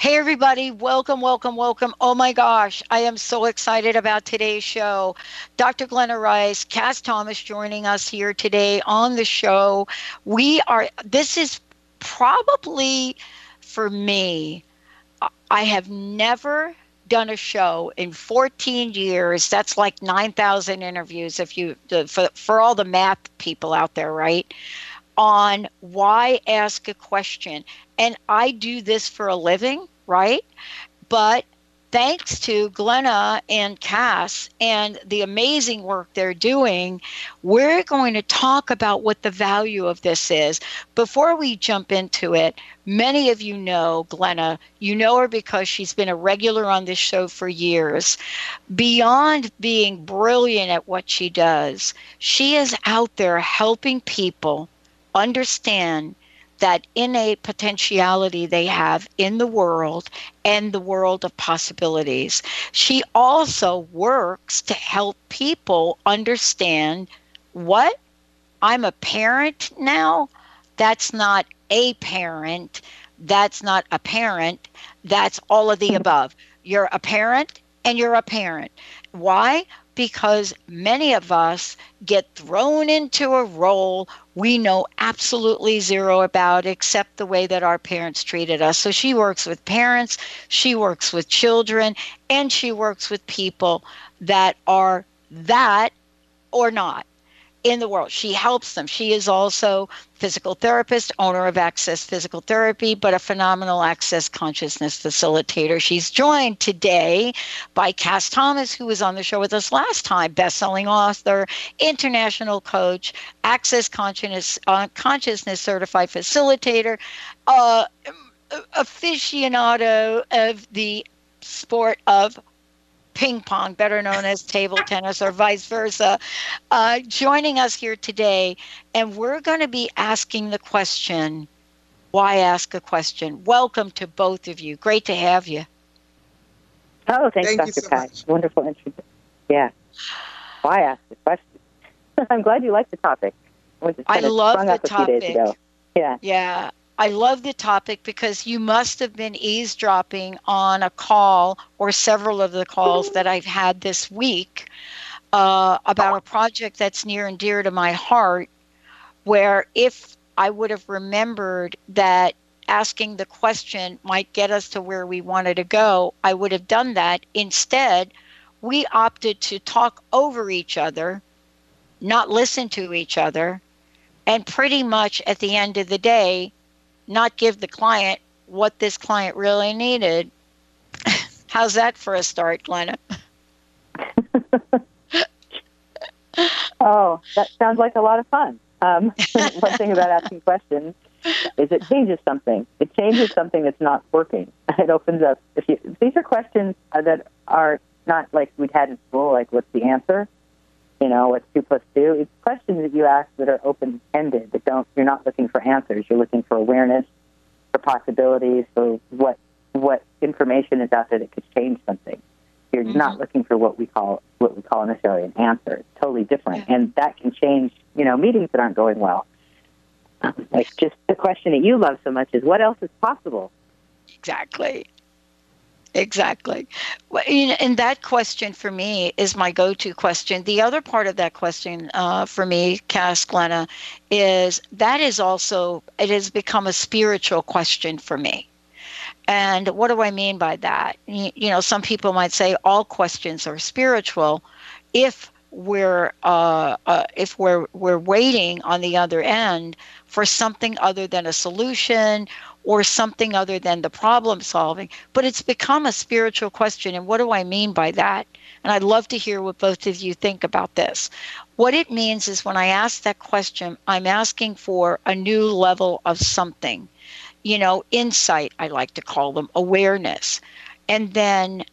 Hey, everybody, welcome, welcome, welcome. Oh my gosh, I am so excited about today's show. Dr. Glenna Rice, Kass Thomas joining us here today on the show. We are, this is probably for me, I have never done a show in 14 years. That's like 9,000 interviews if you, for, for all the math people out there, right? On why ask a question. And I do this for a living, right? But thanks to Glenna and Kass and the amazing work they're doing, we're going to talk about what the value of this is. Before we jump into it, many of you know Glenna. You know her because she's been a regular on this show for years. Beyond being brilliant at what she does, she is out there helping people understand that innate potentiality they have in the world and the world of possibilities. She also works to help people understand what I'm a parent now. That's not a parent. That's not a parent. That's all of the above. You're a parent and you're a parent. Why? Because many of us get thrown into a role we know absolutely zero about except the way that our parents treated us. So she works with parents, she works with children, and she works with people that are that or not in the world. She helps them. She is also physical therapist, owner of Access Physical Therapy, but a phenomenal access consciousness facilitator. She's joined today by Kass Thomas, who was on the show with us last time, best-selling author, international coach, access consciousness uh, consciousness certified facilitator, uh, aficionado of the sport of ping pong, better known as table tennis or vice versa, uh, joining us here today. And we're going to be asking the question why ask a question? Welcome to both of you. Great to have you. Oh, thanks, Thank Dr. so Pat. much. Wonderful introduction. Yeah. Why ask the question? I'm glad you like the topic. It just I kinda love the up a few days topic. Yeah. Yeah, I love the topic because you must have been eavesdropping on a call or several of the calls that I've had this week uh, about a project that's near and dear to my heart. Where if I would have remembered that asking the question might get us to where we wanted to go, I would have done that. Instead, we opted to talk over each other, not listen to each other, and pretty much at the end of the day, not give the client what this client really needed. How's that for a start, Glenna? Oh, that sounds like a lot of fun. Um, one thing about asking questions is it changes something. It changes something that's not working. It opens up. If, you, these are questions that are not like we'd had in school, like what's the answer? You know, what's two plus two? It's questions that you ask that are open ended. That don't. You're not looking for answers. You're looking for awareness, for possibilities, for what what information is out there that could change something. You're mm-hmm. not looking for what we call what we call necessarily an answer. It's totally different, and that can change. You know, meetings that aren't going well. Like just the question that you love so much is what else is possible. Exactly. Exactly. And that question for me is my go to question. The other part of that question uh, for me, Kass Glenna, is that is also, it has become a spiritual question for me. And what do I mean by that? You know, some people might say all questions are spiritual if we're uh, uh, if we're we're waiting on the other end for something other than a solution or something other than the problem solving, but it's become a spiritual question. And what do I mean by that? And I'd love to hear what both of you think about this. What it means is when I ask that question, I'm asking for a new level of something, you know, insight, I like to call them, awareness. And then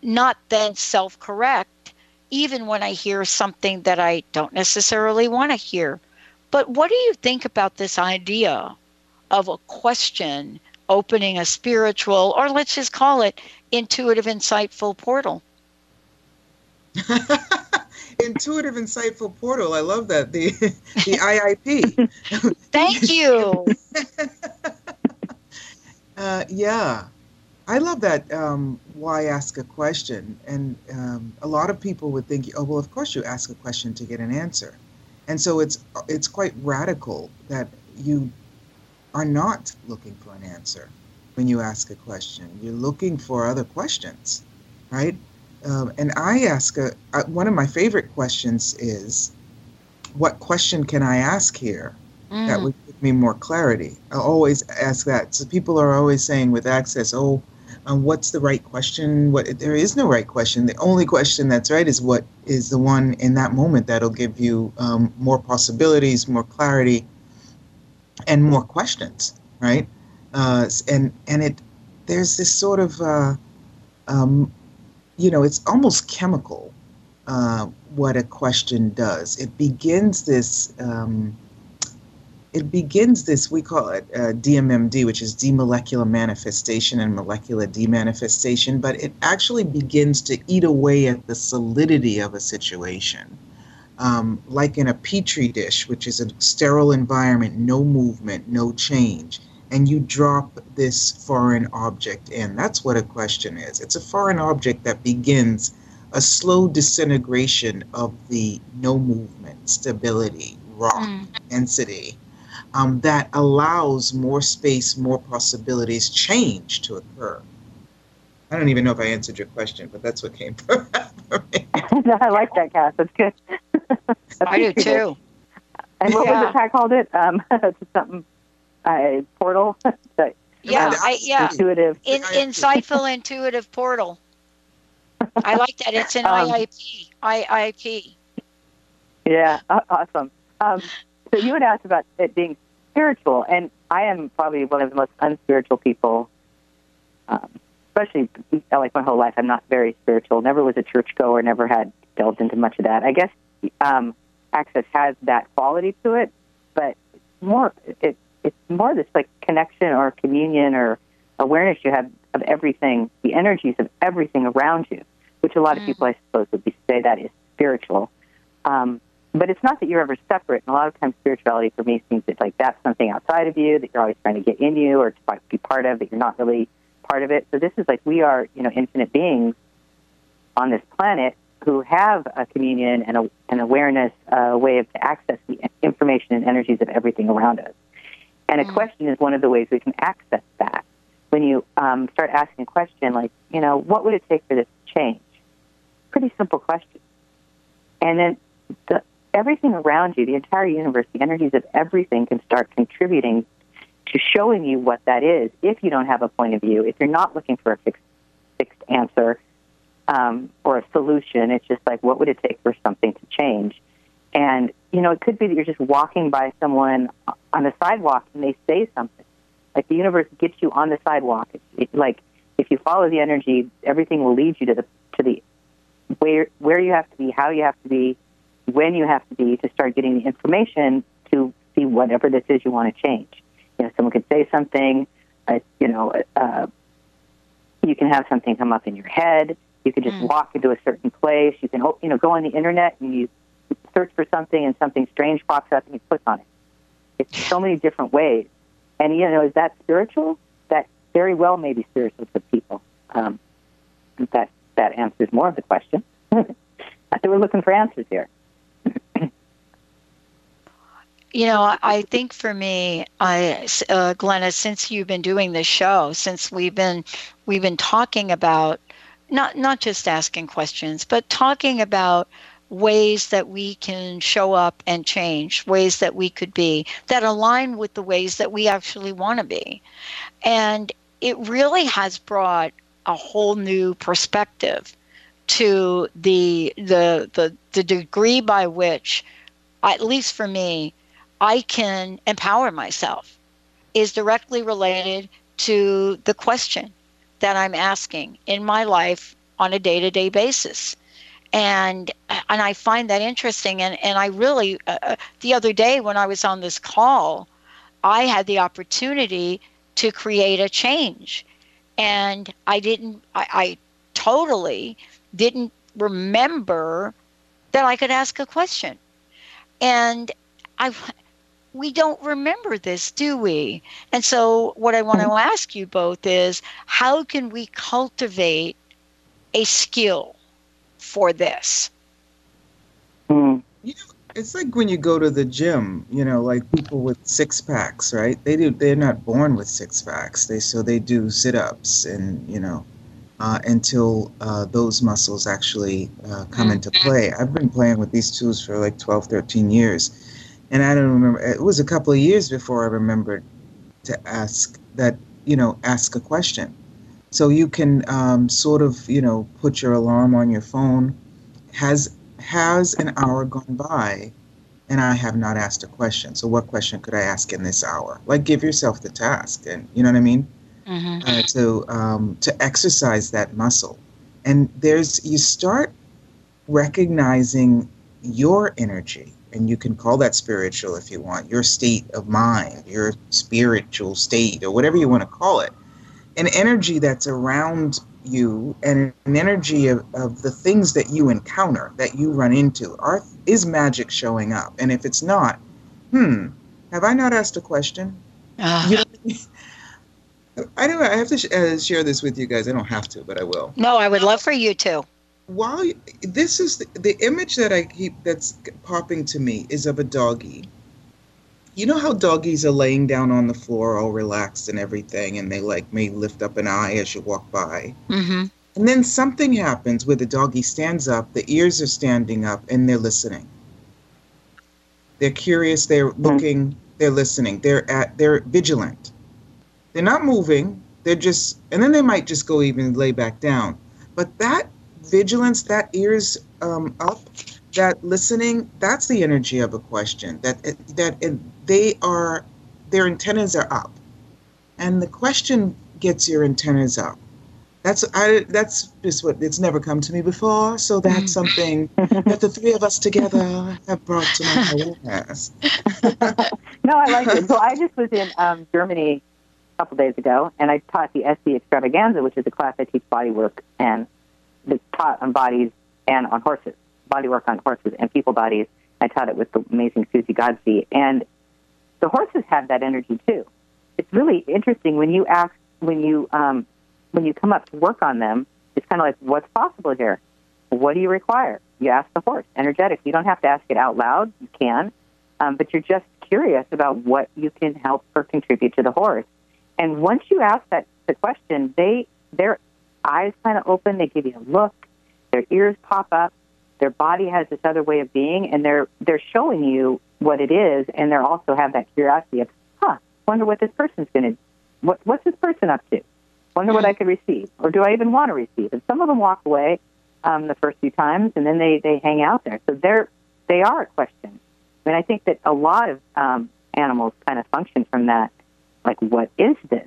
not then self correct, even when I hear something that I don't necessarily want to hear. But what do you think about this idea of a question opening a spiritual, or let's just call it intuitive, insightful portal. intuitive, insightful portal. I love that. The the IIP. Thank you. uh, yeah. I love that. Um, why ask a question? And um, a lot of people would think, oh, well, of course you ask a question to get an answer. And so it's it's quite radical that you are not looking for an answer when you ask a question. You're looking for other questions, right? Um, and I ask a, uh, one of my favorite questions is, what question can I ask here mm. that would give me more clarity? I always ask that. So people are always saying with access, oh, um, what's the right question? What there is no right question. The only question that's right is what is the one in that moment that'll give you um, more possibilities, more clarity, and more questions, right? Uh, and and it there's this sort of uh, um, you know it's almost chemical uh, what a question does. It begins this. Um, it begins this we call it uh, DMMD, which is demolecular manifestation and molecular demanifestation, but it actually begins to eat away at the solidity of a situation um, like in a petri dish, which is a sterile environment, no movement, no change, and you drop this foreign object in. That's what a question is. It's a foreign object that begins a slow disintegration of the no movement, stability, rock, mm. density. Um, that allows more space, more possibilities, change to occur. I don't even know if I answered your question, but that's what came from me. I like that, Kass. That's good. I do too. And what yeah. was it? I called it um, something uh, portal. yeah, I, yeah. Intuitive, In, insightful, intuitive portal. I like that. It's an um, IIP. IIP. Yeah, awesome. Um, so you had asked about it being spiritual, and I am probably one of the most unspiritual people. Um, especially like my whole life, I'm not very spiritual. Never was a churchgoer. Never had delved into much of that. I guess um, access has that quality to it, but it's more it, it's more this like connection or communion or awareness you have of everything, the energies of everything around you, which a lot mm. of people, I suppose, would be, say that is spiritual. Um, but it's not that you're ever separate. And a lot of times, spirituality for me seems that like that's something outside of you that you're always trying to get in you or to be part of that you're not really part of it. So this is like we are, you know, infinite beings on this planet who have a communion and a, an awareness, a way of to access the information and energies of everything around us. And a mm. question is one of the ways we can access that. When you um, start asking a question like, you know, what would it take for this to change? Pretty simple question. And then the, everything around you, the entire universe, the energies of everything can start contributing to showing you what that is if you don't have a point of view, if you're not looking for a fixed, fixed answer, um, or a solution. It's just like, what would it take for something to change? And, you know, it could be that you're just walking by someone on the sidewalk and they say something. Like the universe gets you on the sidewalk. It's, like if you follow the energy, everything will lead you to the to the where where you have to be, how you have to be, when you have to be to start getting the information to see whatever this is you want to change. You know, someone could say something. Uh, you know, uh, you can have something come up in your head. You can just mm. walk into a certain place. You can, you know, go on the internet and you search for something and something strange pops up and you click on it. It's so many different ways. And, you know, is that spiritual? That very well may be spiritual to people. um, that that answers more of the question. I think we're looking for answers here. You know, I think for me, I, uh, Glenna, since you've been doing this show, since we've been we've been talking about not not just asking questions, but talking about ways that we can show up and change, ways that we could be that align with the ways that we actually want to be, and it really has brought a whole new perspective to the the the, the degree by which, at least for me I can empower myself is directly related to the question that I'm asking in my life on a day-to-day basis. And and I find that interesting and and I really uh, uh, the other day when I was on this call I had the opportunity to create a change and I didn't I, I totally didn't remember that I could ask a question. And I we don't remember this, do we? And so, what I want to mm-hmm. ask you both is how can we cultivate a skill for this? Mm. You know, it's like when you go to the gym, you know, like people with six packs, right? They do they're not born with six packs. They so they do sit-ups and, you know, uh, until uh, those muscles actually uh, come mm. into play. I've been playing with these tools for like 12, 13 years and I don't remember. It was a couple of years before I remembered to ask that, you know, ask a question. So you can um, sort of, you know, put your alarm on your phone. Has has an hour gone by, and I have not asked a question. So what question could I ask in this hour? Like give yourself the task, and you know what I mean. Mm-hmm. Uh, to um, to exercise that muscle, and there's you start recognizing your energy and you can call that spiritual if you want, your state of mind, your spiritual state, or whatever you want to call it, an energy that's around you and an energy of, of the things that you encounter, that you run into. Are, is magic showing up? And if it's not, hmm, have I not asked a question? Uh. I don't. I have to sh- uh, share this with you guys. I don't have to, but I will. No, I would love for you to while you, this is the, the image that I keep that's popping to me is of a doggy. You know how doggies are laying down on the floor, all relaxed and everything, and they like may lift up an eye as you walk by. Mm-hmm. And then something happens where the doggy stands up, the ears are standing up, and they're listening. They're curious. They're mm-hmm. looking. They're listening. They're at. They're vigilant. They're not moving. They're just, and then they might just go even lay back down. But that vigilance, that ears um, up, that listening, that's the energy of a question. That that they are, their antennas are up, and the question gets your antennas up. That's I. That's just what it's never come to me before. So that's mm. something that the three of us together have brought to my awareness. no, I like it. So I just was in um, Germany a couple days ago, and I taught the SC Extravaganza, which is a class I teach body work and that's taught on bodies and on horses, body work on horses and people bodies. I taught it with the amazing Susie Godsey. And the horses have that energy too. It's really interesting when you ask, when you, um, when you come up to work on them, it's kind of like, what's possible here? What do you require? You ask the horse, energetic. You don't have to ask it out loud. You can, um, but you're just curious about what you can help or contribute to the horse. And once you ask that the question, they they're eyes kind of open, they give you a look, their ears pop up, their body has this other way of being, and they're they're showing you what it is, and they also have that curiosity of, huh, wonder what this person's going to, what what's this person up to? Wonder what I could receive, or do I even want to receive? And some of them walk away um, the first few times, and then they they hang out there. So they're they are a question. I mean, I think that a lot of um, animals kind of function from that, like, what is this?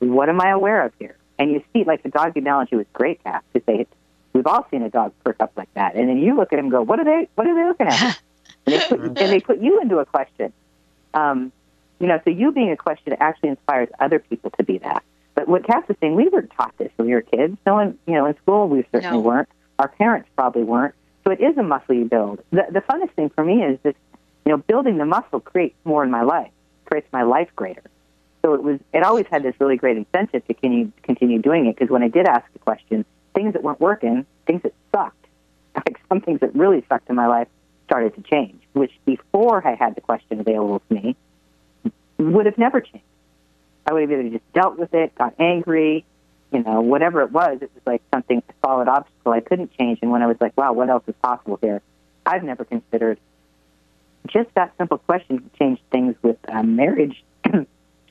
What am I aware of here? And you see, like the dog analogy was great, Kass, to say we've all seen a dog perk up like that, and then you look at him and go, "What are they? What are they looking at?" and, they put, and they put you into a question. Um, you know, so you being a question actually inspires other people to be that. But what Kass was saying, we weren't taught this when we were kids. No one, you know, in school we certainly no. weren't. Our parents probably weren't. So it is a muscle you build. The, the funnest thing for me is just, you know, building the muscle creates more in my life, creates my life greater. So it was. It always had this really great incentive to continue continue doing it because when I did ask the question, things that weren't working, things that sucked, like some things that really sucked in my life, started to change. Which before I had the question available to me, would have never changed. I would have either just dealt with it, got angry, you know, whatever it was. It was like something a solid obstacle I couldn't change. And when I was like, wow, what else is possible here? I've never considered just that simple question changed things with um, marriage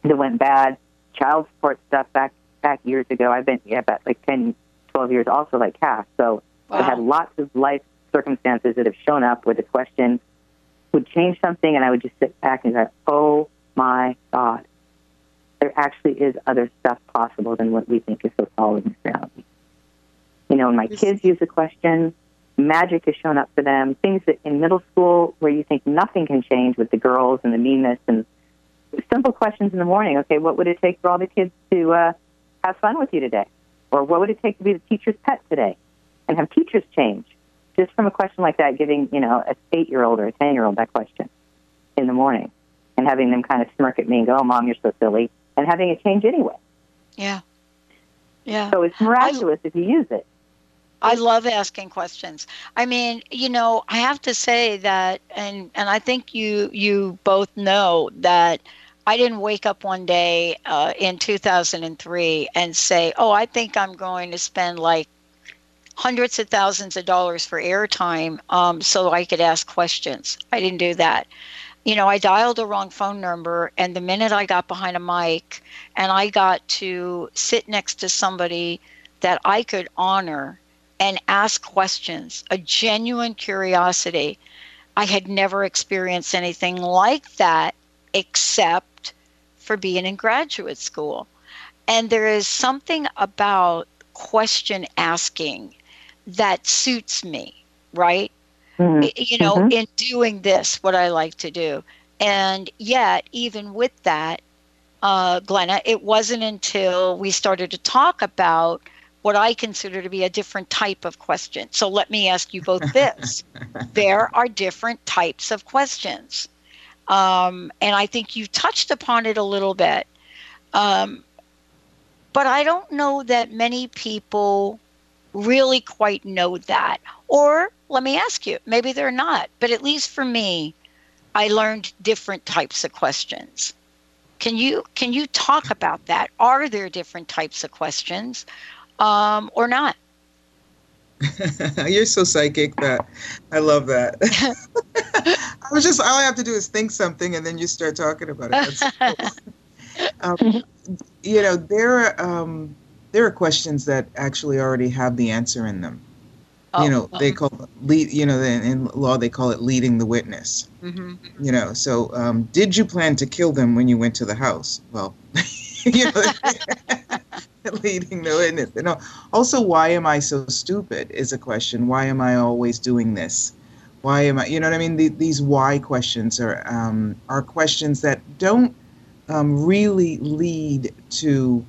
that went bad, child support stuff back back years ago. I've been yeah, about like 10, 12 years also like Kass. So Wow. I've had lots of life circumstances that have shown up where the question would change something, and I would just sit back and go, "Oh my God, there actually is other stuff possible than what we think is so solid in reality." You know, when my kids use a question, magic has shown up for them. Things that in middle school where you think nothing can change with the girls and the meanness and simple questions in the morning. Okay, what would it take for all the kids to uh, have fun with you today? Or what would it take to be the teacher's pet today? And have teachers change? Just from a question like that, giving, you know, an eight year old or a 10 year old that question in the morning and having them kind of smirk at me and go, oh, mom, you're so silly, and having it change anyway. Yeah. Yeah. So it's miraculous if you use it. I love asking questions. I mean, you know, I have to say that and and I think you you both know that I didn't wake up one day uh, in 2003 and say, "Oh, I think I'm going to spend like hundreds of thousands of dollars for airtime um, so I could ask questions." I didn't do that. You know, I dialed a wrong phone number, and the minute I got behind a mic and I got to sit next to somebody that I could honor and ask questions, a genuine curiosity. I had never experienced anything like that except for being in graduate school. And there is something about question asking that suits me, right? Mhm. You know, Mhm. in doing this, what I like to do. And yet, even with that, uh, Glenna, it wasn't until we started to talk about what I consider to be a different type of question. So let me ask you both this. there are different types of questions. Um, and I think you touched upon it a little bit. Um, but I don't know that many people really quite know that. Or let me ask you, maybe they're not. But at least for me, I learned different types of questions. Can you can you talk about that? Are there different types of questions? um, or not. You're so psychic that I love that. I was just all I have to do is think something and then you start talking about it. Um, you know, there are um, there are questions that actually already have the answer in them. Oh, you know, they um, call lead. You know, in, in law they call it leading the witness. mhm. You know, so um, did you plan to kill them when you went to the house? Well, you know, leading the witness. Know, also, why am I so stupid? Is a question. Why am I always doing this? Why am I? You know what I mean? The, these why questions are um, are questions that don't um, really lead to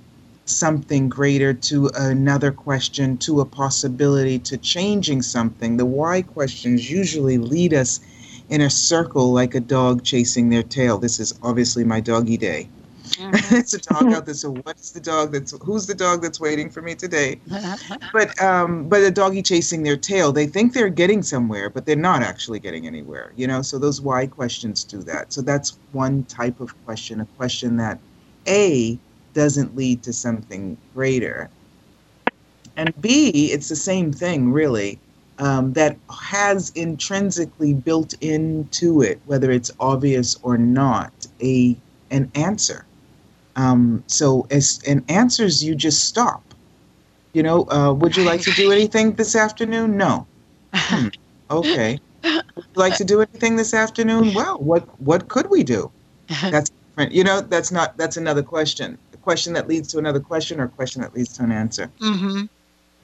something greater, to another question, to a possibility, to changing something. The why questions usually lead us in a circle like a dog chasing their tail. This is obviously my doggy day. Mhm. it's a dog out there. So what's the dog that's who's the dog that's waiting for me today? But um, but a doggy chasing their tail, they think they're getting somewhere, but they're not actually getting anywhere. You know, so those why questions do that. So that's one type of question, a question that a doesn't lead to something greater, and b it's the same thing really. Um, that has intrinsically built into it, whether it's obvious or not, a an answer. Um, so as in answers, you just stop. You know, uh, would you like to do anything this afternoon? No. Hmm, okay. Would you like to do anything this afternoon? Well, what what could we do? That's different. You know, that's not that's another question. A question that leads to another question, or a question that leads to an answer. Mm-hmm.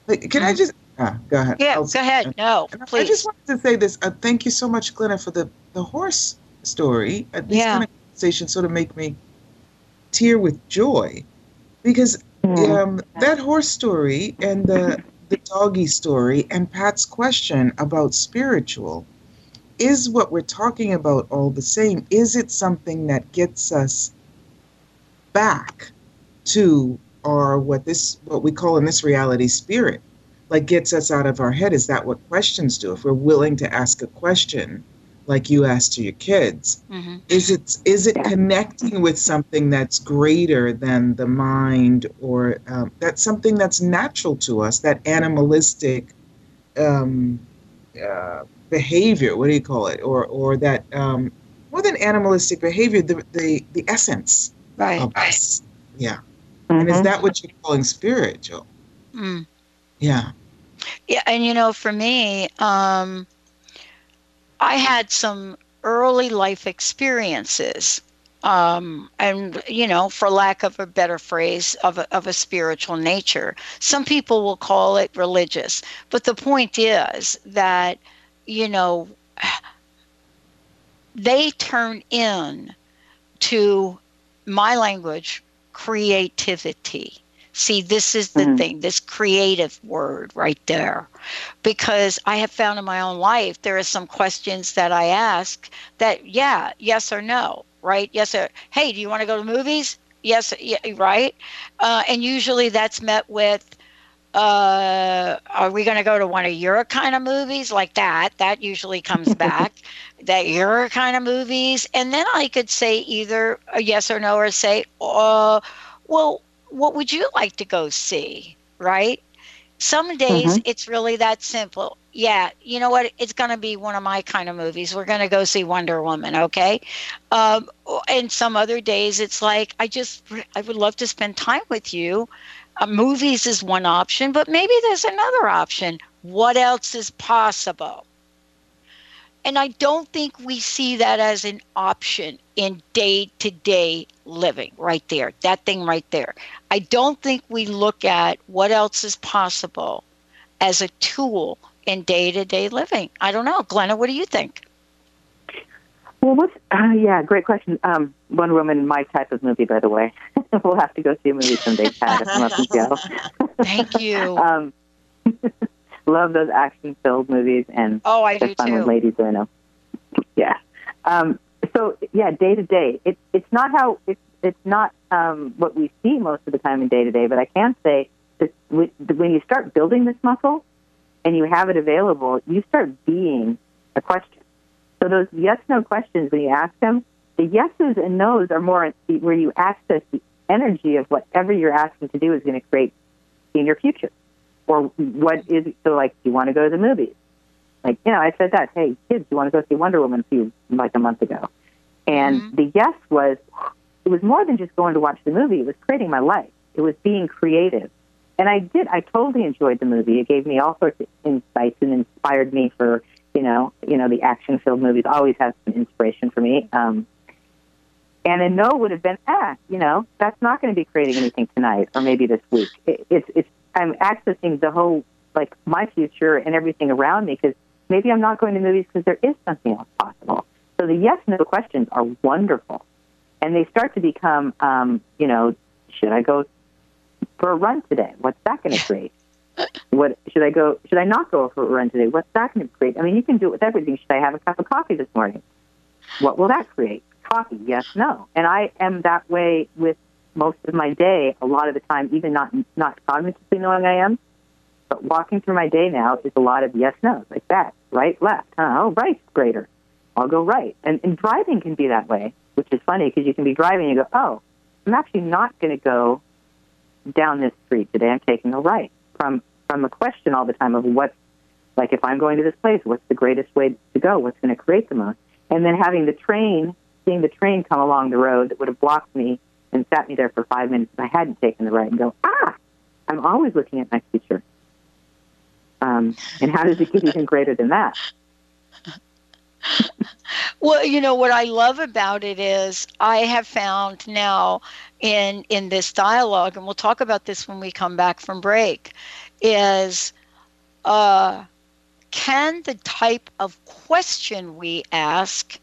Like, Can I just? Ah, go ahead. Yeah, I'll- go ahead. No, I please. just wanted to say this. Uh, thank you so much, Glenna, for the, the horse story. Uh, these Yeah. kind of conversations sort of make me tear with joy because Mhm. um, that horse story and the, the doggy story and Pat's question about spiritual is what we're talking about all the same. Is it something that gets us back to our what this what we call in this reality spirit like gets us out of our head is that what questions do if we're willing to ask a question like you asked to your kids mm-hmm. is it is it connecting with something that's greater than the mind or um, that's something that's natural to us that animalistic um, uh, behavior what do you call it or or that um, more than animalistic behavior the the, the essence right, of us yeah mm-hmm. and is mm-hmm. that what you're calling spiritual mm. yeah yeah and you know for me um I had some early life experiences um, and you know for lack of a better phrase of a, of a spiritual nature. Some people will call it religious but the point is that you know they turn in to my language creativity See, this is the mm-hmm. thing, this creative word right there. Because I have found in my own life, there are some questions that I ask that, yeah, yes or no, right? Yes or, hey, do you want to go to movies? Yes, yeah, right? Uh, and usually that's met with, uh, are we going to go to one of your kind of movies like that? That usually comes back. that your kind of movies. And then I could say either a yes or no or say, uh, well, what would you like to go see? Right? Some days mm-hmm. it's really that simple. Yeah, you know what? It's going to be one of my kind of movies. We're going to go see Wonder Woman, okay? Um, and some other days it's like, I just, I would love to spend time with you. Uh, movies is one option, but maybe there's another option. What else is possible? And I don't think we see that as an option in day to day living, right there, that thing right there. I don't think we look at what else is possible as a tool in day to day living. I don't know. Glenna, what do you think? Well, what's, uh, yeah, great question. Um, Wonder Woman, my type of movie, by the way. we'll have to go see a movie someday, Pat, if I'm up in Seattle. Thank you. um, love those action filled movies and oh, I do fun too. with ladies in them. Yeah. Um, so yeah, day to day, it's it's not how it's it's not um, what we see most of the time in day to day. But I can say that when you start building this muscle and you have it available, you start being a question. So those yes no questions when you ask them, the yeses and nos are more where you access the energy of whatever you're asking to do is going to create in your future or what is so like do you want to go to the movies? Like you know i said that hey kids you want to go see wonder woman a few like a month ago. And mm-hmm. the yes was it was more than just going to watch the movie it was creating my life. It was being creative. And i did i totally enjoyed the movie. It gave me all sorts of insights and inspired me for you know you know the action filled movies always have some inspiration for me um and a no would have been, ah, you know, that's not going to be creating anything tonight or maybe this week. It, it's it's I'm accessing the whole like my future and everything around me because maybe I'm not going to movies because there is something else possible. So the yes no questions are wonderful, and they start to become, um, you know, should I go for a run today? What's that going to create? what should I go? Should I not go for a run today? What's that going to create? I mean, you can do it with everything. Should I have a cup of coffee this morning? What will that create? Coffee? Yes, no. And I am that way with most of my day, a lot of the time, even not not cognitively knowing I am, but walking through my day now is a lot of yes, no, like that, right, left. Huh? Oh, right, greater. I'll go right. And, and driving can be that way, which is funny because you can be driving and you go, oh, I'm actually not going to go down this street today. I'm taking a right. From from the question all the time of what, like if I'm going to this place, what's the greatest way to go? What's going to create the most? And then having the train, seeing the train come along the road that would have blocked me and sat me there for five minutes if I hadn't taken the right and go, ah, I'm always looking at my future. Um, and how does it get even greater than that? well, you know what I love about it is I have found now in in this dialogue, and we'll talk about this when we come back from break, is uh, can the type of question we ask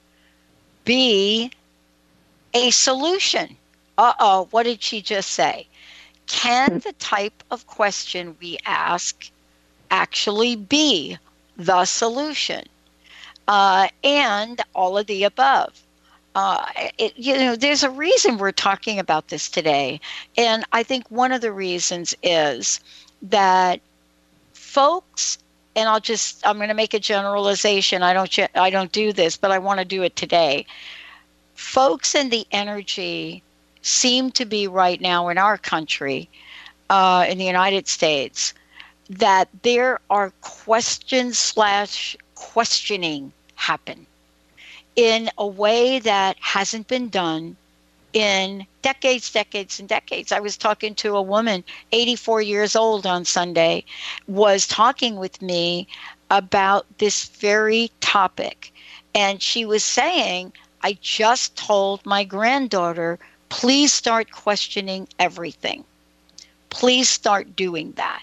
be a solution? Uh oh, what did she just say? Can hmm. the type of question we ask actually be the solution? Uh, and all of the above. uh, it, you know, there's a reason we're talking about this today. And I think one of the reasons is that folks, and I'll just, I'm going to make a generalization. I don't, I don't do this, but I want to do it today. Folks in the energy seem to be right now in our country, uh, in the United States, that there are questions slash questioning happen in a way that hasn't been done in decades, decades, and decades. I was talking to a woman, 84 years old on Sunday, was talking with me about this very topic. And she was saying, I just told my granddaughter, please start questioning everything. Please start doing that.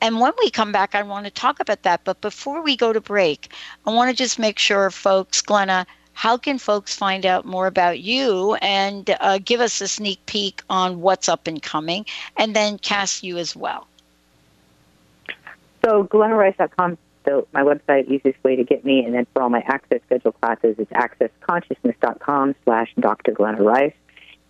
And when we come back, I want to talk about that. But before we go to break, I want to just make sure, folks, Glenna, how can folks find out more about you and uh, give us a sneak peek on what's up and coming, and then Kass you as well? So, glennarice.com so my website, easiest way to get me, and then for all my access schedule classes, it's accessconsciousness.com slash Dr. Glenna Rice.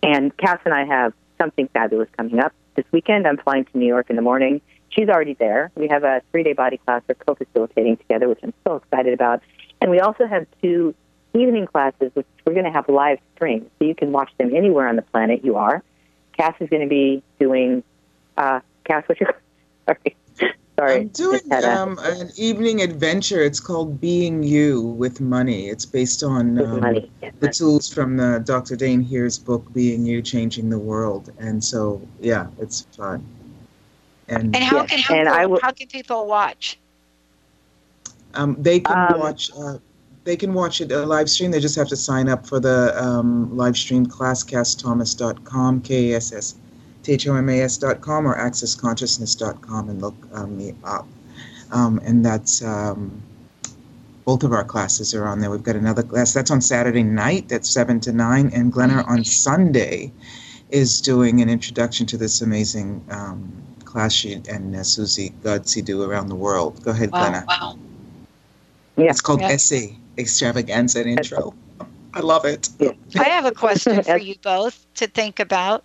And Kass and I have something fabulous coming up. This weekend, I'm flying to New York in the morning she's already there. We have a three day body class we're co facilitating together, which I'm so excited about. And we also have two evening classes, which we're going to have live streams. So you can watch them anywhere on the planet you are. Kass is going to be doing, uh, Kass, what's your, sorry. Sorry. I'm doing um, an evening adventure. It's called Being You with Money. It's based on um, money. the tools from the Dr. Dain Heer's book, Being You, Changing the World. And so, yeah, it's fun. And, and how yes, can how, and people, how can people watch? Um, they can um, watch. Uh, they can watch it a uh, live stream. They just have to sign up for the um, live stream classcastthomas.com, K A S S T H O M A S.com, or accessconsciousness.com and look um, me up. Um, and that's um, both of our classes are on there. We've got another class that's on Saturday night at 7 to 9, and Glenna on Sunday is doing an introduction to this amazing um, class she and uh, Susie Godsey do around the world. Go ahead, wow, Glenna. Wow. Yeah. It's called yeah. Essay Extravaganza and Intro. I love it. Yeah. I have a question for you both to think about.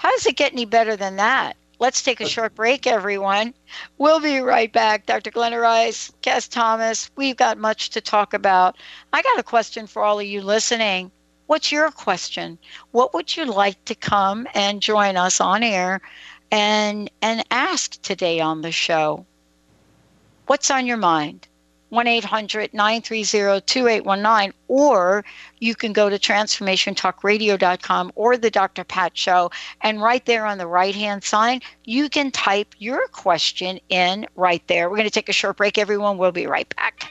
How does it get any better than that? Let's take a short break, everyone. We'll be right back. Dr. Glenna Rice, Kass Thomas, we've got much to talk about. I got a question for all of you listening. What's your question? What would you like to come and join us on air and and ask today on the show what's on your mind 1-800-930-2819 or you can go to transformationtalkradio.com or the Dr. Pat show and right there on the right hand side you can type your question in right there. We're going to take a short break everyone. We'll be right back.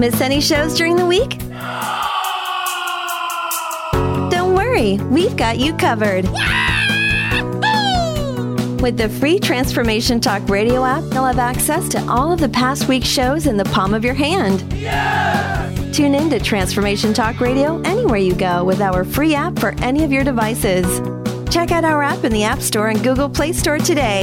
Miss any shows during the week? Don't worry, we've got you covered. With the free Transformation Talk radio app, you'll have access to all of the past week's shows in the palm of your hand. Tune in to Transformation Talk Radio anywhere you go with our free app for any of your devices. Check out our app in the App Store and Google Play Store today.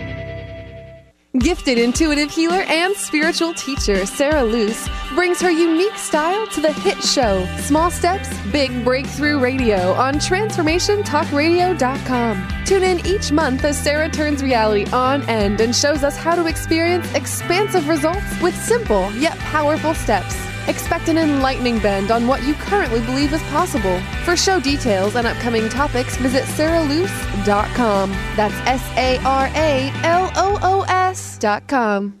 Gifted intuitive healer and spiritual teacher Sarah Luce brings her unique style to the hit show Small Steps, Big Breakthrough Radio on TransformationTalkRadio.com. Tune in each month as Sarah turns reality on end and shows us how to experience expansive results with simple yet powerful steps. Expect an enlightening bend on what you currently believe is possible. For show details and upcoming topics, visit sarahluce.com. That's S A R A L O O S.com.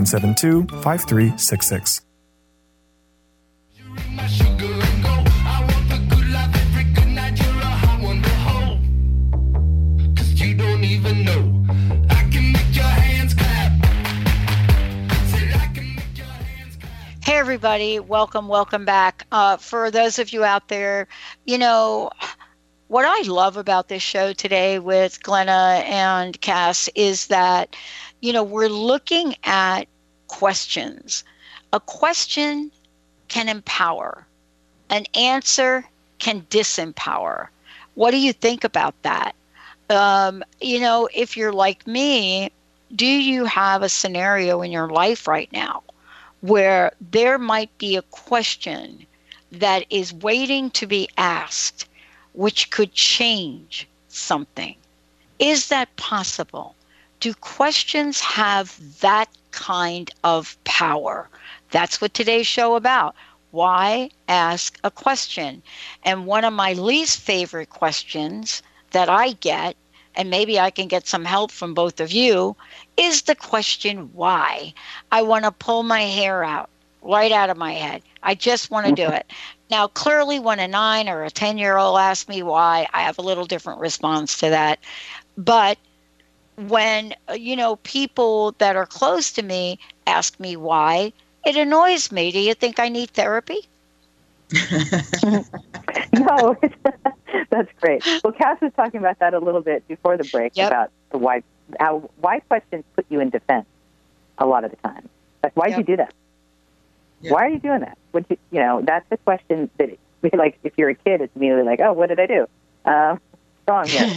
972 5366. Hey, everybody. Welcome, welcome back. Uh, for those of you out there, you know, what I love about this show today with Glenna and Kass is that, you know, we're looking at questions. A question can empower, an answer can disempower. What do you think about that? Um, you know, if you're like me, do you have a scenario in your life right now where there might be a question that is waiting to be asked, which could change something? Is that possible? Do questions have that kind of power? That's what today's show about. Why ask a question? And one of my least favorite questions that I get, and maybe I can get some help from both of you, is the question why. I want to pull my hair out right out of my head. I just want to do it. Now, clearly, when a nine or a 10 year old asks me why, I have a little different response to that. But when, uh, you know, people that are close to me ask me why, it annoys me. Do you think I need therapy? no, that's great. Well, Kass was talking about that a little bit before the break Yep. about the why, how why questions put you in defense a lot of the time. Like, why'd you do that? Yeah. Why are you doing that? Would you, you know, that's a question that, like, if you're a kid, it's immediately like, oh, what did I do? Um, wrong here.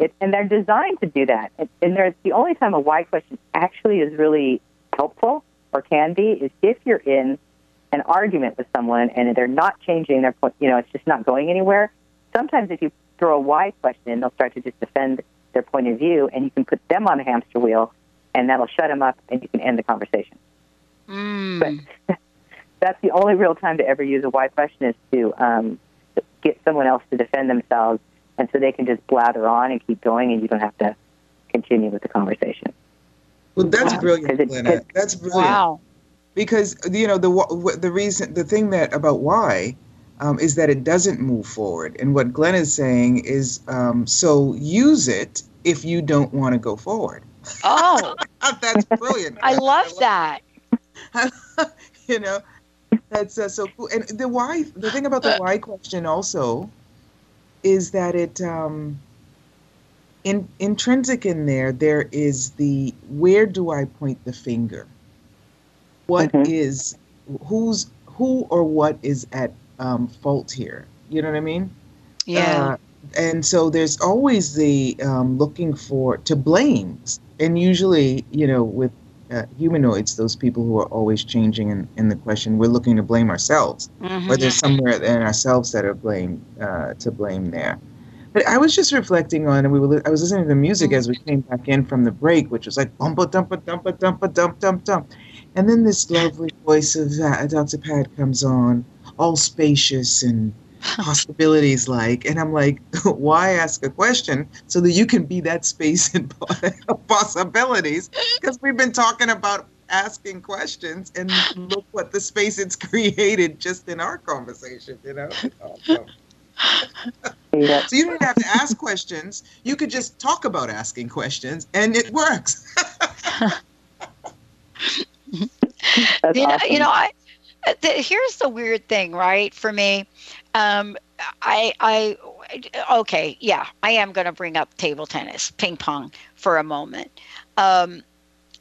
It, and they're designed to do that. And, and there's the only time a why question actually is really helpful or can be is if you're in an argument with someone and they're not changing their point, you know, it's just not going anywhere. Sometimes if you throw a why question, in, they'll start to just defend their point of view, and you can put them on a hamster wheel, and that'll shut them up, and you can end the conversation. Mm. But that's the only real time to ever use a why question is to um, get someone else to defend themselves, and so they can just blather on and keep going, and you don't have to continue with the conversation. Well, that's Wow. brilliant, 'Cause it- Glenna. 'cause- That's brilliant. Wow. because you know the wh- wh- the reason the thing that about why um, is that it doesn't move forward and what glenn is saying is um, so use it if you don't want to go forward Oh, that's brilliant I love that. you know that's uh, so cool and the why the thing about the why question also is that it um in intrinsic in there there is the where do i point the finger What is Mhm. who's who or what is at um, fault here you know what i mean Yeah. uh, and so there's always the um, looking for to blame and usually you know with uh, humanoids, those people who are always changing in, in the question, we're looking to blame ourselves, Mhm. or there's somewhere in ourselves that are blame uh, to blame there. But I was just reflecting on, and we were. I was listening to the music as we came back in from the break, which was like bumpa dumpa dumpa dumpa dump dump dump, and then this lovely voice of uh, Dr. Pat comes on, all spacious and possibilities like, and I'm like, why ask a question so that you can be that space and possibilities? Because we've been talking about asking questions, and look what the space it's created just in our conversation. You know. So you don't have to ask questions. You could just talk about asking questions, and it works. you, know, you know, I, the, here's the weird thing, right? For me, um, I, I, okay, yeah, I am going to bring up table tennis, ping pong, for a moment. Um,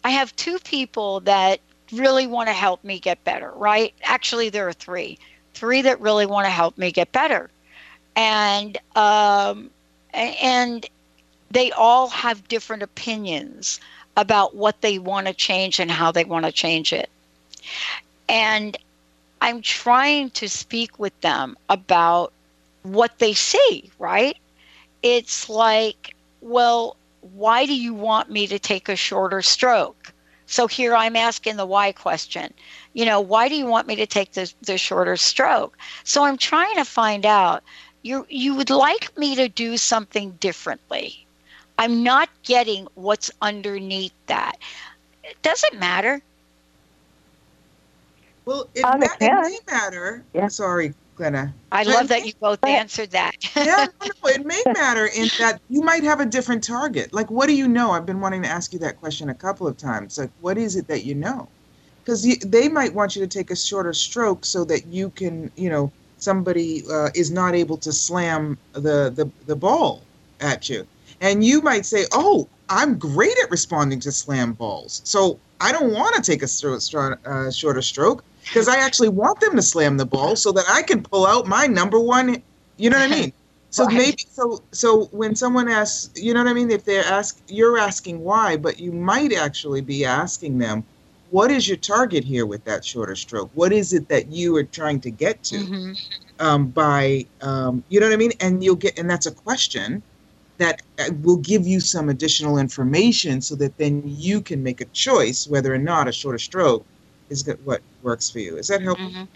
I have two people that really want to help me get better, right? Actually, there are three, three that really want to help me get better, and um, and they all have different opinions about what they want to change and how they want to change it. And I'm trying to speak with them about what they see, right? It's like, well, why do you want me to take a shorter stroke? So here I'm asking the why question. You know, why do you want me to take the, the shorter stroke? So I'm trying to find out you you would like me to do something differently. I'm not getting what's underneath that. It doesn't matter. Well, it, Um, ma- it it may matter. Sorry, Glenna. I love it that may- you both answered that. yeah, no, no, it may matter in that you might have a different target. Like, what do you know? I've been wanting to ask you that question a couple of times. Like, what is it that you know? Because they might want you to take a shorter stroke so that you can, you know, somebody uh, is not able to slam the, the the ball at you, and you might say, "Oh, I'm great at responding to slam balls, so I don't want to take a stro- stro- uh, shorter stroke." Because I actually want them to slam the ball so that I can pull out my number one. You know what I mean? So Right. maybe so so when someone asks, you know what I mean? If they're ask, you're asking why, but you might actually be asking them, what is your target here with that shorter stroke? What is it that you are trying to get to Mm-hmm. um, by, um, you know what I mean? And you'll get, and that's a question that uh, will give you some additional information so that then you can make a choice whether or not a shorter stroke is what works for you. Is that helpful?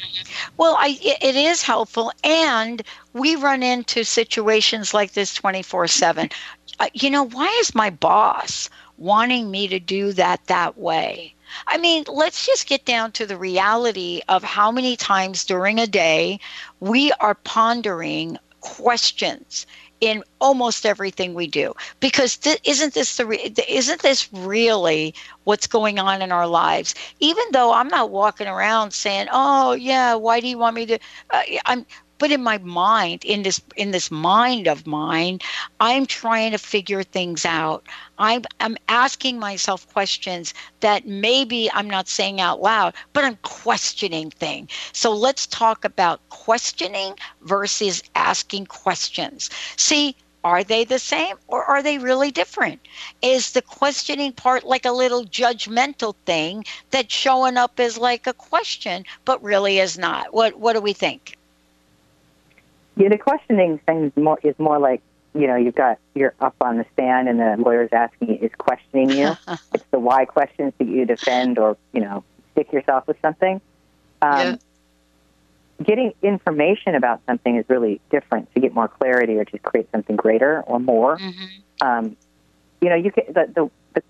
Well, I, it is helpful, and we run into situations like this 24 7. Uh, you know, why is my boss wanting me to do that that way? I mean, let's just get down to the reality of how many times during a day we are pondering questions in almost everything we do. Because th- isn't this the re- isn't this really what's going on in our lives? Even though i'm not walking around saying oh yeah why do you want me to uh, i'm but in my mind in this in this mind of mine i'm trying to figure things out i'm i'm asking myself questions that maybe i'm not saying out loud but i'm questioning things so let's talk about questioning versus asking questions see are they the same or are they really different? Is the questioning part like a little judgmental thing that's showing up as like a question, but really is not? What What do we think? Yeah, the questioning thing is more is more like you know you've got you're up on the stand and the lawyer's asking you is questioning you. it's the why questions that you defend or you know stick yourself with something. Um, Getting information about something is really different to get more clarity or to create something greater or more. Um, you know, you can the, the, the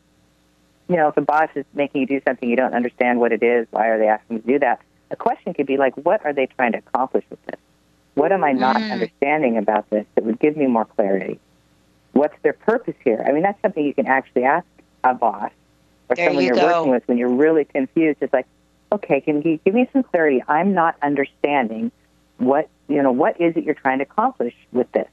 you know if a boss is making you do something you don't understand what it is, why are they asking you to do that? A question could be like, what are they trying to accomplish with this? What am I not Mm. understanding about this that would give me more clarity? What's their purpose here? I mean, that's something you can actually ask a boss or There someone you are working with when you're really confused. It's like, okay, can you give me some clarity? I'm not understanding what you know. What is it you're trying to accomplish with this?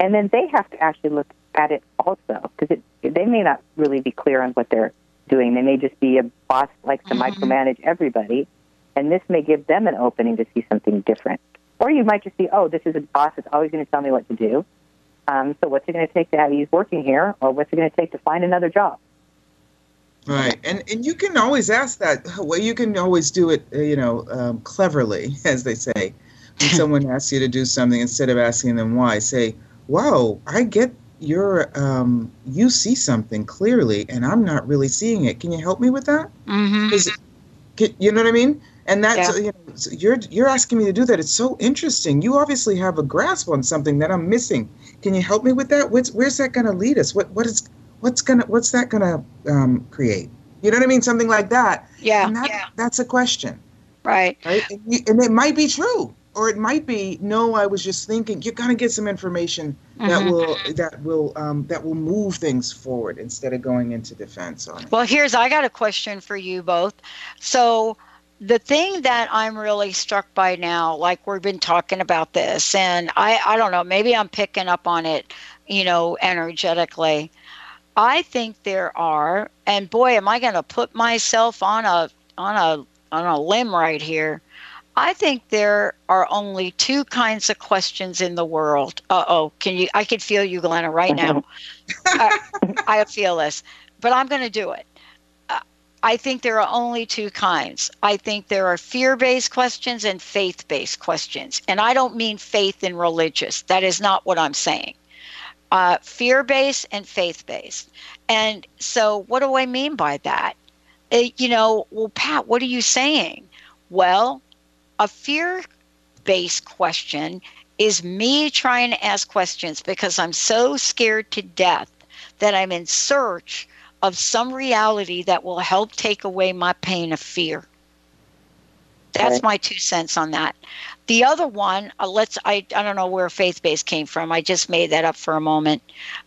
And then they have to actually look at it also because they may not really be clear on what they're doing. They may just be a boss likes to micromanage everybody, and this may give them an opening to see something different. Or you might just see, oh, this is a boss that's always going to tell me what to do. Um, so what's it going to take to have you working here, or what's it going to take to find another job? Right, and and you can always ask that. Well, you can always do it, uh, you know, um, cleverly, as they say. When someone asks you to do something, instead of asking them why, say, "Wow, I get your um, you see something clearly, and I'm not really seeing it. Can you help me with that? Mm-hmm. You know what I mean? And that's Yeah. you know, you're you're asking me to do that. It's so interesting. You obviously have a grasp on something that I'm missing. Can you help me with that? What's where's that going to lead us? What what is what's gonna what's that going to um, create? You know what I mean? Something like that. Yeah. And that, yeah. that's a question, Right. right? And, you, and it might be true, or it might be no. I was just thinking. You're going to get some information that Mhm. will that will um, that will move things forward instead of going into defense on it. Well, here's I got a question for you both. So, the thing that I'm really struck by now, like we've been talking about this, and I I don't know, maybe I'm picking up on it, you know, energetically. I think there are, and boy, am I going to put myself on a on a on a limb right here. I think there are only two kinds of questions in the world. Uh oh, can you? I can feel you, Glenna, right now. I, I feel this, but I'm going to do it. I think there are only two kinds. I think there are fear based questions and faith based questions. And I don't mean faith in religious, that is not what I'm saying. Uh, fear based and faith based. And so, what do I mean by that? Uh, you know, well, Pat, what are you saying? Well, a fear based question is me trying to ask questions because I'm so scared to death that I'm in search of some reality that will help take away my pain of fear. That's my two cents on that. The other one, uh, let's I I don't know where faith based came from. I just made that up for a moment.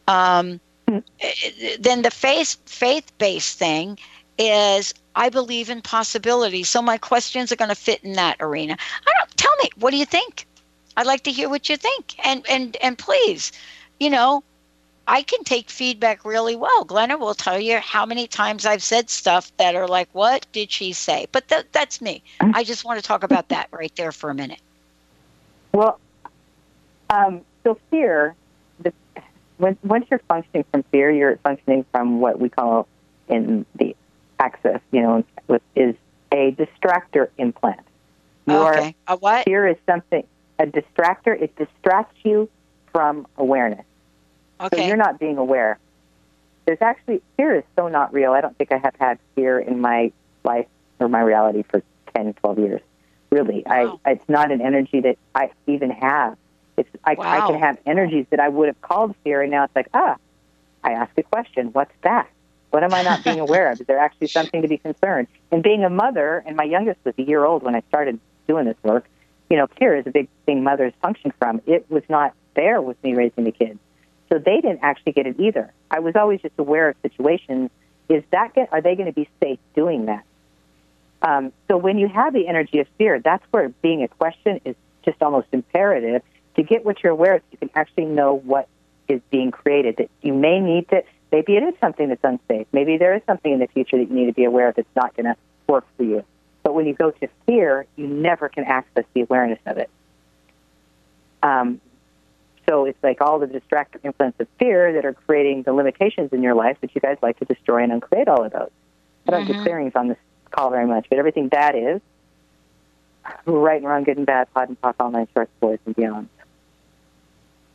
Um, eh, then the faith faith based thing is I believe in possibility. So my questions are going to fit in that arena. I don't tell me what do you think? I'd like to hear what you think. And and and please, you know, I can take feedback really well. Glenna will tell you how many times I've said stuff that are like, "What did she say?" But that that's me. I just want to talk about that right there for a minute. Well, um, so fear, the, when, once you're functioning from fear, you're functioning from what we call in the Access, you know, with, is a distractor implant. Your okay. A what? fear is something, a distractor, it distracts you from awareness. So you're not being aware. There's actually, fear is so not real. I don't think I have had fear in my life or my reality for 10, 12 years. Really. Wow. I, it's not an energy that I even have. It's, I, I can have energies that I would have called fear, and now it's like, ah, I ask a question. What's that? What am I not being aware of? Is there actually something to be concerned? And being a mother, and my youngest was a year old when I started doing this work, you know, fear is a big thing mothers function from. It was not there with me raising the kids. So they didn't actually get it either. I was always just aware of situations. Is that get, are they going to be safe doing that? Um, so when you have the energy of fear, that's where being a question is just almost imperative to get what you're aware of. You can actually know what is being created. That you may need to. Maybe it is something that's unsafe. Maybe there is something in the future that you need to be aware of that's not going to work for you. But when you go to fear, you never can access the awareness of it. Um, so it's like all the distractor implants of fear that are creating the limitations in your life that you guys like to destroy and uncreate all of those. I don't do Mhm. clearings on this call very much, but everything that is, right and wrong, good and bad, POD and POC, all nine shorts, boys and beyond.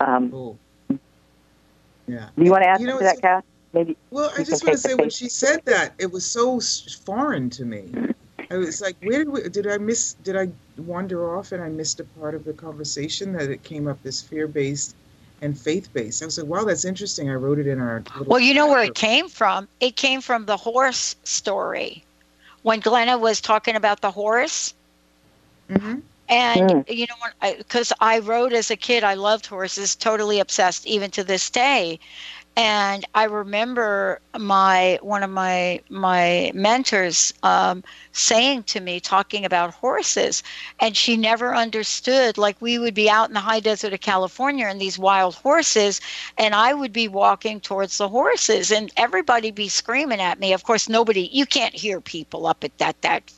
Um, Cool. Yeah. do you want to add You know, to that, it's- Kass? Maybe. Well, I just want to say when she said that, it was so foreign to me. I was like, where did we, did I miss? Did I wander off and I missed a part of the conversation that it came up as fear based and faith based? I was like, wow, that's interesting. I wrote it in our. Well, you know where it came from? It came from the horse story. When Glenna was talking about the horse, hmm and you know, because I, wrote as a kid, I loved horses, totally obsessed, even to this day. And I remember my one of my my mentors um, saying to me, talking about horses, and she never understood. Like we would be out in the high desert of California and these wild horses, and I would be walking towards the horses, and everybody be screaming at me. Of course, nobody you can't hear people up at that that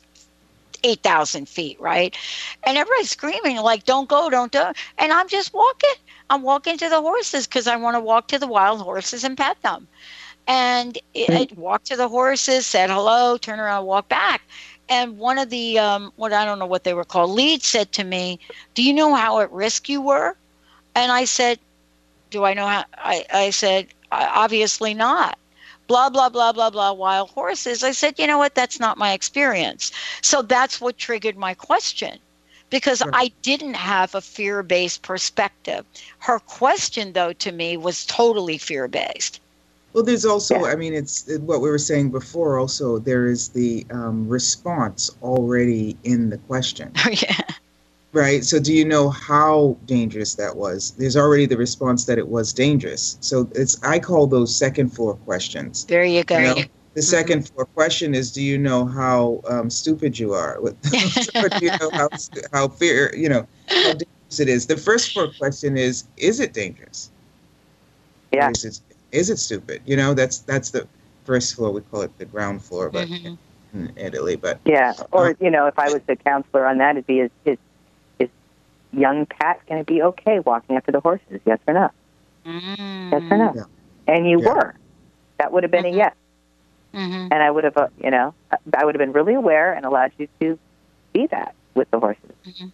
8,000 feet, right? And everybody's screaming, like, don't go, don't do. And I'm just walking. I'm walking to the horses because I want to walk to the wild horses and pet them. And it, it walked to the horses, said hello, turn around, walk back. And one of the, um, what I don't know what they were called, leads said to me, Do you know how at risk you were? And I said, Do I know how? I, I said, Obviously not blah blah blah blah blah wild horses i said you know what? That's not my experience. So that's what triggered my question because right. i didn't have a fear-based perspective. Her question though to me was totally fear-based. Well there's also yeah. i mean it's what we were saying before also there is the um, response already in the question. Oh yeah Right. So, do you know how dangerous that was? There's already the response that it was dangerous. So, it's I call those second floor questions. There you go. You know? The 2nd mm-hmm. floor question is, do you know how um, stupid you are? do you know how how fear you know how dangerous it is? The first floor question is, is it dangerous? Yeah. Is it, is it stupid? You know, that's that's the first floor. We call it the ground floor, but mm-hmm. in Italy. But yeah, or uh, you know, if I was the counselor on that, it'd be is, is young Pat going to be okay walking after the horses? Yes or no? Mm. Yes or no? Yeah. And you yeah. were. That would have been mm-hmm. a yes. Mm-hmm. And I would have, uh, you know, I would have been really aware and allowed you to be that with the horses. Mm-hmm.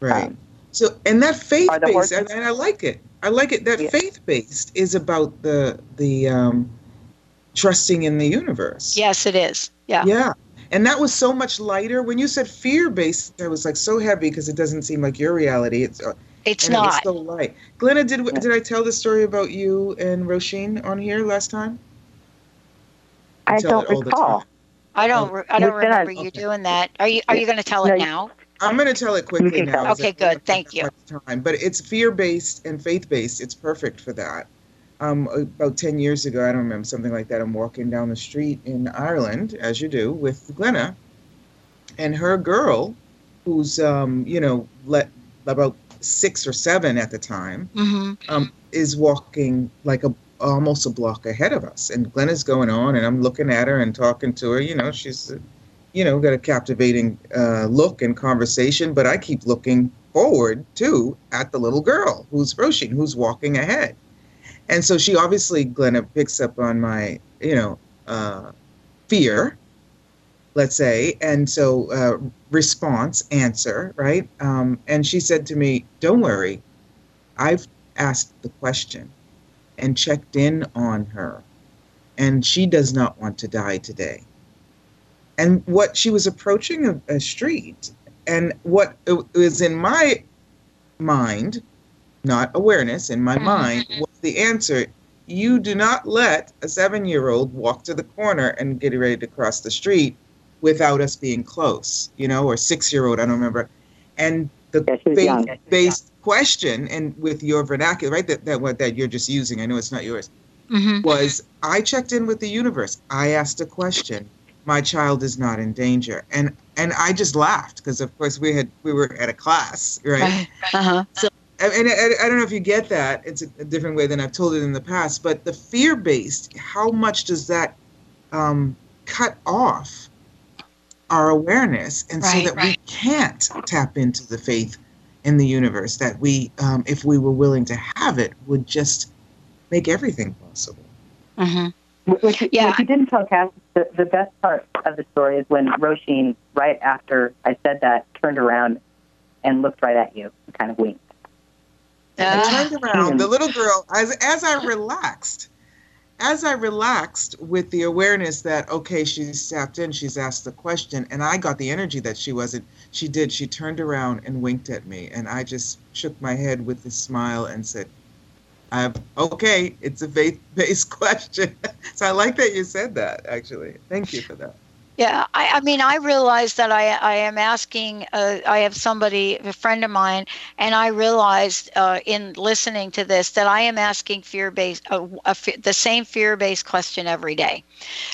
Right. Um, so, and that faith based, and, and, I like it. I like it. That yeah. faith based is about the the um, trusting in the universe. Yes, it is. Yeah. Yeah and that was so much lighter when you said fear based that was like so heavy because it doesn't seem like your reality it's uh, it's not it so light glenna did did i tell the story about you and roisin on here last time i, I don't recall i don't oh. i don't remember you okay. doing that are you are you going to tell it now I'm going to tell it quickly now. Okay, good. Thank you. Time, but it's fear based and faith based. It's perfect for that um, about 10 years ago, I don't remember, something like that. I'm walking down the street in Ireland, as you do, with Glenna, and her girl, who's, um, you know, let, about six or seven at the time, mm-hmm. um, is walking like a almost a block ahead of us. And Glenna's going on, and I'm looking at her and talking to her. You know, she's, you know, got a captivating uh, look and conversation, but I keep looking forward too at the little girl who's Roisin, who's walking ahead and so she obviously glenna picks up on my you know uh, fear let's say and so uh, response answer right? Um, and she said to me don't worry. I've asked the question and checked in on her and she does not want to die today. And what she was approaching a, a street and what was in my mind not awareness in my mm-hmm. mind was the answer you do not let a seven year old walk to the corner and get ready to cross the street without us being close, you know, or six year old, I don't remember. And the yeah, faith based question, and with your vernacular, right, that, that what that you're just using, I know it's not yours, mm-hmm. was I checked in with the universe. I asked a question. My child is not in danger. And and I just laughed because of course we had we were at a class, right? Uh-huh. So and I, I, don't know if you get that. It's a, a, different way than I've told it in the past. But the fear based, how much does that um, cut off our awareness, and right, so that right. we can't tap into the faith in the universe that we, um, if we were willing to have it, would just make everything possible. Mm-hmm. Which, yeah. What you didn't tell Kass, the, the best part of the story is when Roisin, right after I said that, turned around and looked right at you and kind of winked. I turned ah. around. The little girl, as as I relaxed, as I relaxed with the awareness that okay, she's tapped in, she's asked the question, and I got the energy that she wasn't. She did. She turned around and winked at me, and I just shook my head with a smile and said, "I'm okay. It's a faith-based question." so I like that you said that. Actually, thank you for that. Yeah, I, I mean, I realize that I, I am asking, uh, I have somebody, a friend of mine, and I realized uh, in listening to this that I am asking fear based, uh, the same fear based question every day.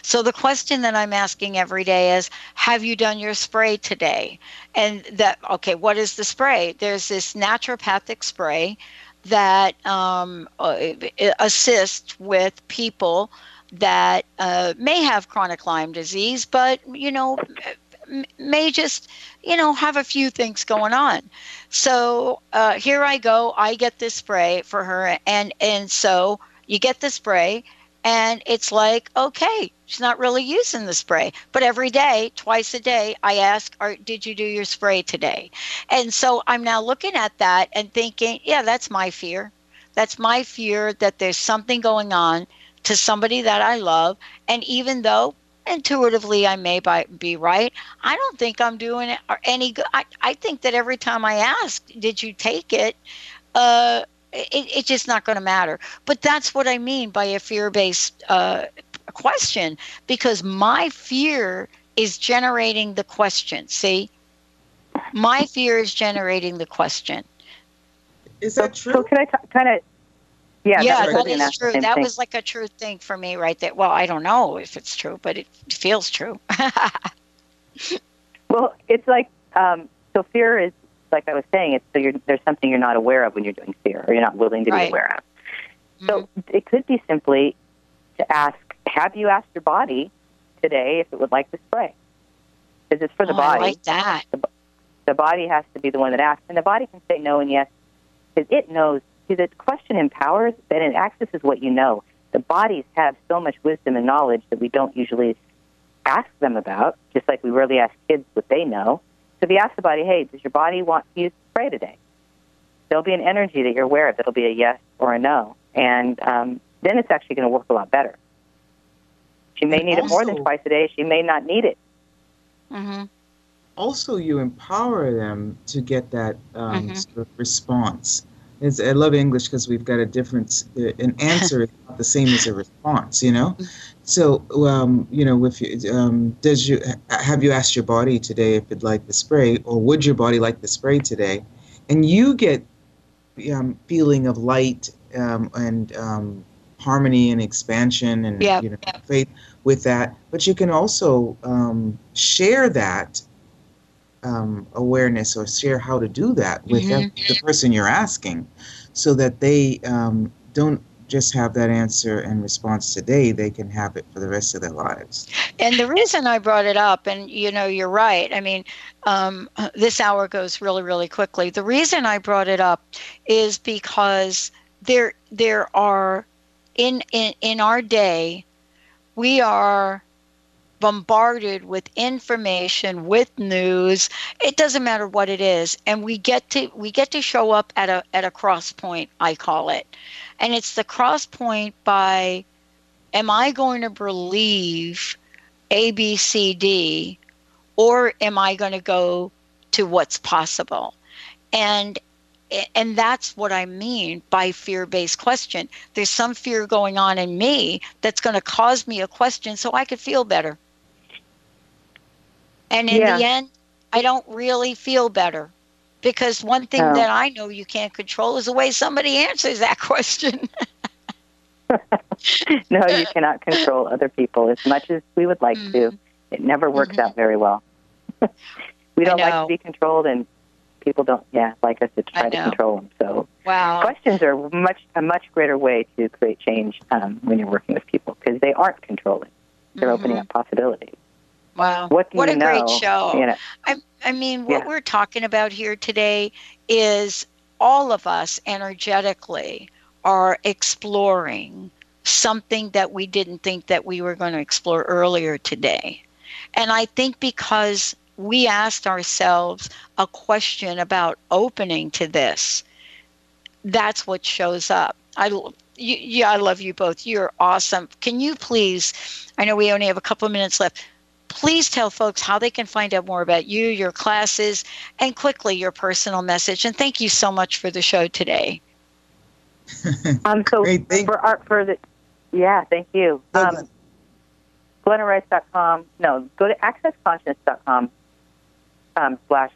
So the question that I'm asking every day is Have you done your spray today? And that, okay, what is the spray? There's this naturopathic spray that um, uh, assists with people that uh, may have chronic Lyme disease, but you know may just you know have a few things going on. So uh, here I go. I get this spray for her, and and so you get the spray, And it's like, okay, she's not really using the spray. But every day, twice a day, I ask, Did you do your spray today? And so I'm now looking at that and thinking, Yeah, that's my fear. That's my fear that there's something going on to somebody that I love. And even though intuitively I may be right, I don't think I'm doing it any good. I, I think that every time I ask, Did you take it? Uh, it, it's just not going to matter. But that's what I mean by a fear based uh, question because my fear is generating the question. See, my fear is generating the question. Is that true? So can I t- kind of? Yeah, yeah, that is true. That thing. was like a true thing for me right there. Well, I don't know if it's true, but it feels true. well, it's like um, so. Fear is like I was saying, it's so there's something you're not aware of when you're doing fear, or you're not willing to right. be aware of. Mm-hmm. So it could be simply to ask, have you asked your body today if it would like to spray? Because it's for the oh, body. I like that. The, the, body has to be the one that asks, and the body can say no and yes because it knows. See, the question empowers, and it accesses what you know. The bodies have so much wisdom and knowledge that we don't usually ask them about, just like we rarely ask kids what they know. So if you ask the body, hey, does your body want to use spray today? There'll be an energy that you're aware of that'll be a yes or a no. And um, then it's actually going to work a lot better. She may need also, it more than twice a day. She may not need it. Mm-hmm. Also, you empower them to get that um, mm-hmm. sort of response. It's, I love English because we've got a difference. Uh, an answer is not the same as a response, you know. So, um, you know, if you, um, does you have you asked your body today if it'd like the spray, or would your body like the spray today? And you get um, feeling of light um, and um, harmony and expansion and yep. you know faith with that. But you can also um, share that um, awareness or share how to do that with mm-hmm. the person you're asking so that they um, don't just have that answer and response today they can have it for the rest of their lives and the reason i brought it up and you know you're right i mean um, this hour goes really really quickly the reason i brought it up is because there there are in in, in our day we are bombarded with information with news it doesn't matter what it is and we get to we get to show up at a at a cross point i call it and it's the cross point by am i going to believe a b c d or am i going to go to what's possible and and that's what I mean by fear based question. There's some fear going on in me that's going to cause me a question so I could feel better. And in yeah. the end, I don't really feel better because one thing oh. that I know you can't control is the way somebody answers that question. no, you cannot control other people as much as we would like mm-hmm. to. It never works mm-hmm. out very well. we don't like to be controlled, and people don't, yeah, like us to try to control them. So, wow, questions are much a much greater way to create change um, when you're working with people because they aren't controlling; they're mm-hmm. opening up possibilities. Wow. What, what a know? great show. You know, I, I mean, what yeah. we're talking about here today is all of us energetically are exploring something that we didn't think that we were going to explore earlier today. And I think because we asked ourselves a question about opening to this, that's what shows up. I you, yeah, I love you both. You're awesome. Can you please? I know we only have a couple of minutes left please tell folks how they can find out more about you, your classes, and quickly your personal message. And thank you so much for the show today. um, so Great, for art for the yeah, thank you. Um, GlennaRice.com. No, go to accessconsciousness.com um, slash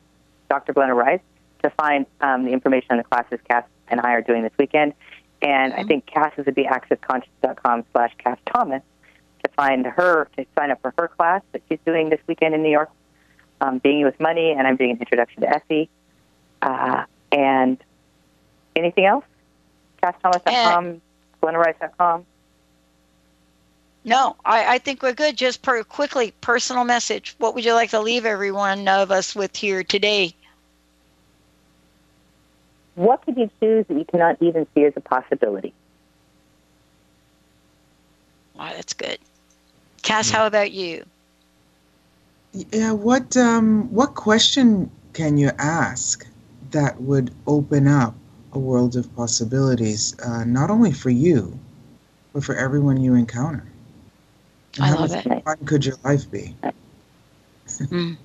Dr. Glenna Rice to find um, the information on the classes Kass and I are doing this weekend. And mm-hmm. I think Kass's would be accessconscious.com slash Kass Thomas to find her to sign up for her class that she's doing this weekend in New York, um, Being with Money, and I'm doing an introduction to Effie. Uh, and anything else? KassThomas.com, GlennaRice.com. No, I, I think we're good. Just per, quickly, personal message. What would you like to leave everyone of us with here today? What could you choose that you cannot even see as a possibility? Wow, that's good. Kass, how about you? Yeah, what um, what question can you ask that would open up a world of possibilities, uh, not only for you, but for everyone you encounter? And I how love much it. fun could your life be? Mm.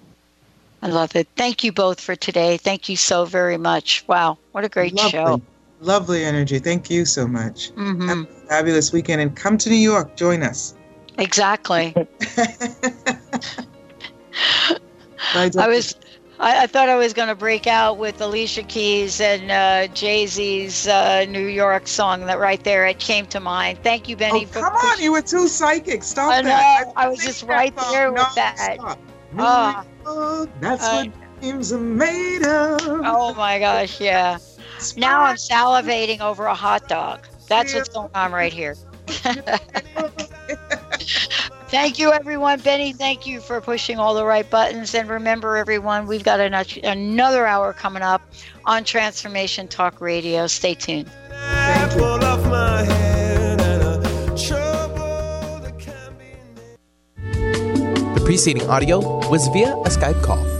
I love it. Thank you both for today. Thank you so very much. Wow, what a great Lovely. show. Lovely energy. Thank you so much. Mhm. Have a fabulous weekend and come to New York. Join us. Exactly. Bye, I was. I, I thought I was going to break out with Alicia Keys and uh, Jay Z's uh, New York song. That right there, it came to mind. Thank you, Benny. Oh, for come on, you were too psychic. Stop I know. that. I was just right there with No, that. stop. Ah. Oh, that's Uh, what dreams are made of. Oh my gosh, yeah. Now I'm salivating over a hot dog. That's what's going on right here. Thank you, everyone. Benny, thank you for pushing all the right buttons. And remember, everyone, we've got an, another hour coming up on Transformation Talk Radio. Stay tuned. The preceding audio was via a Skype call.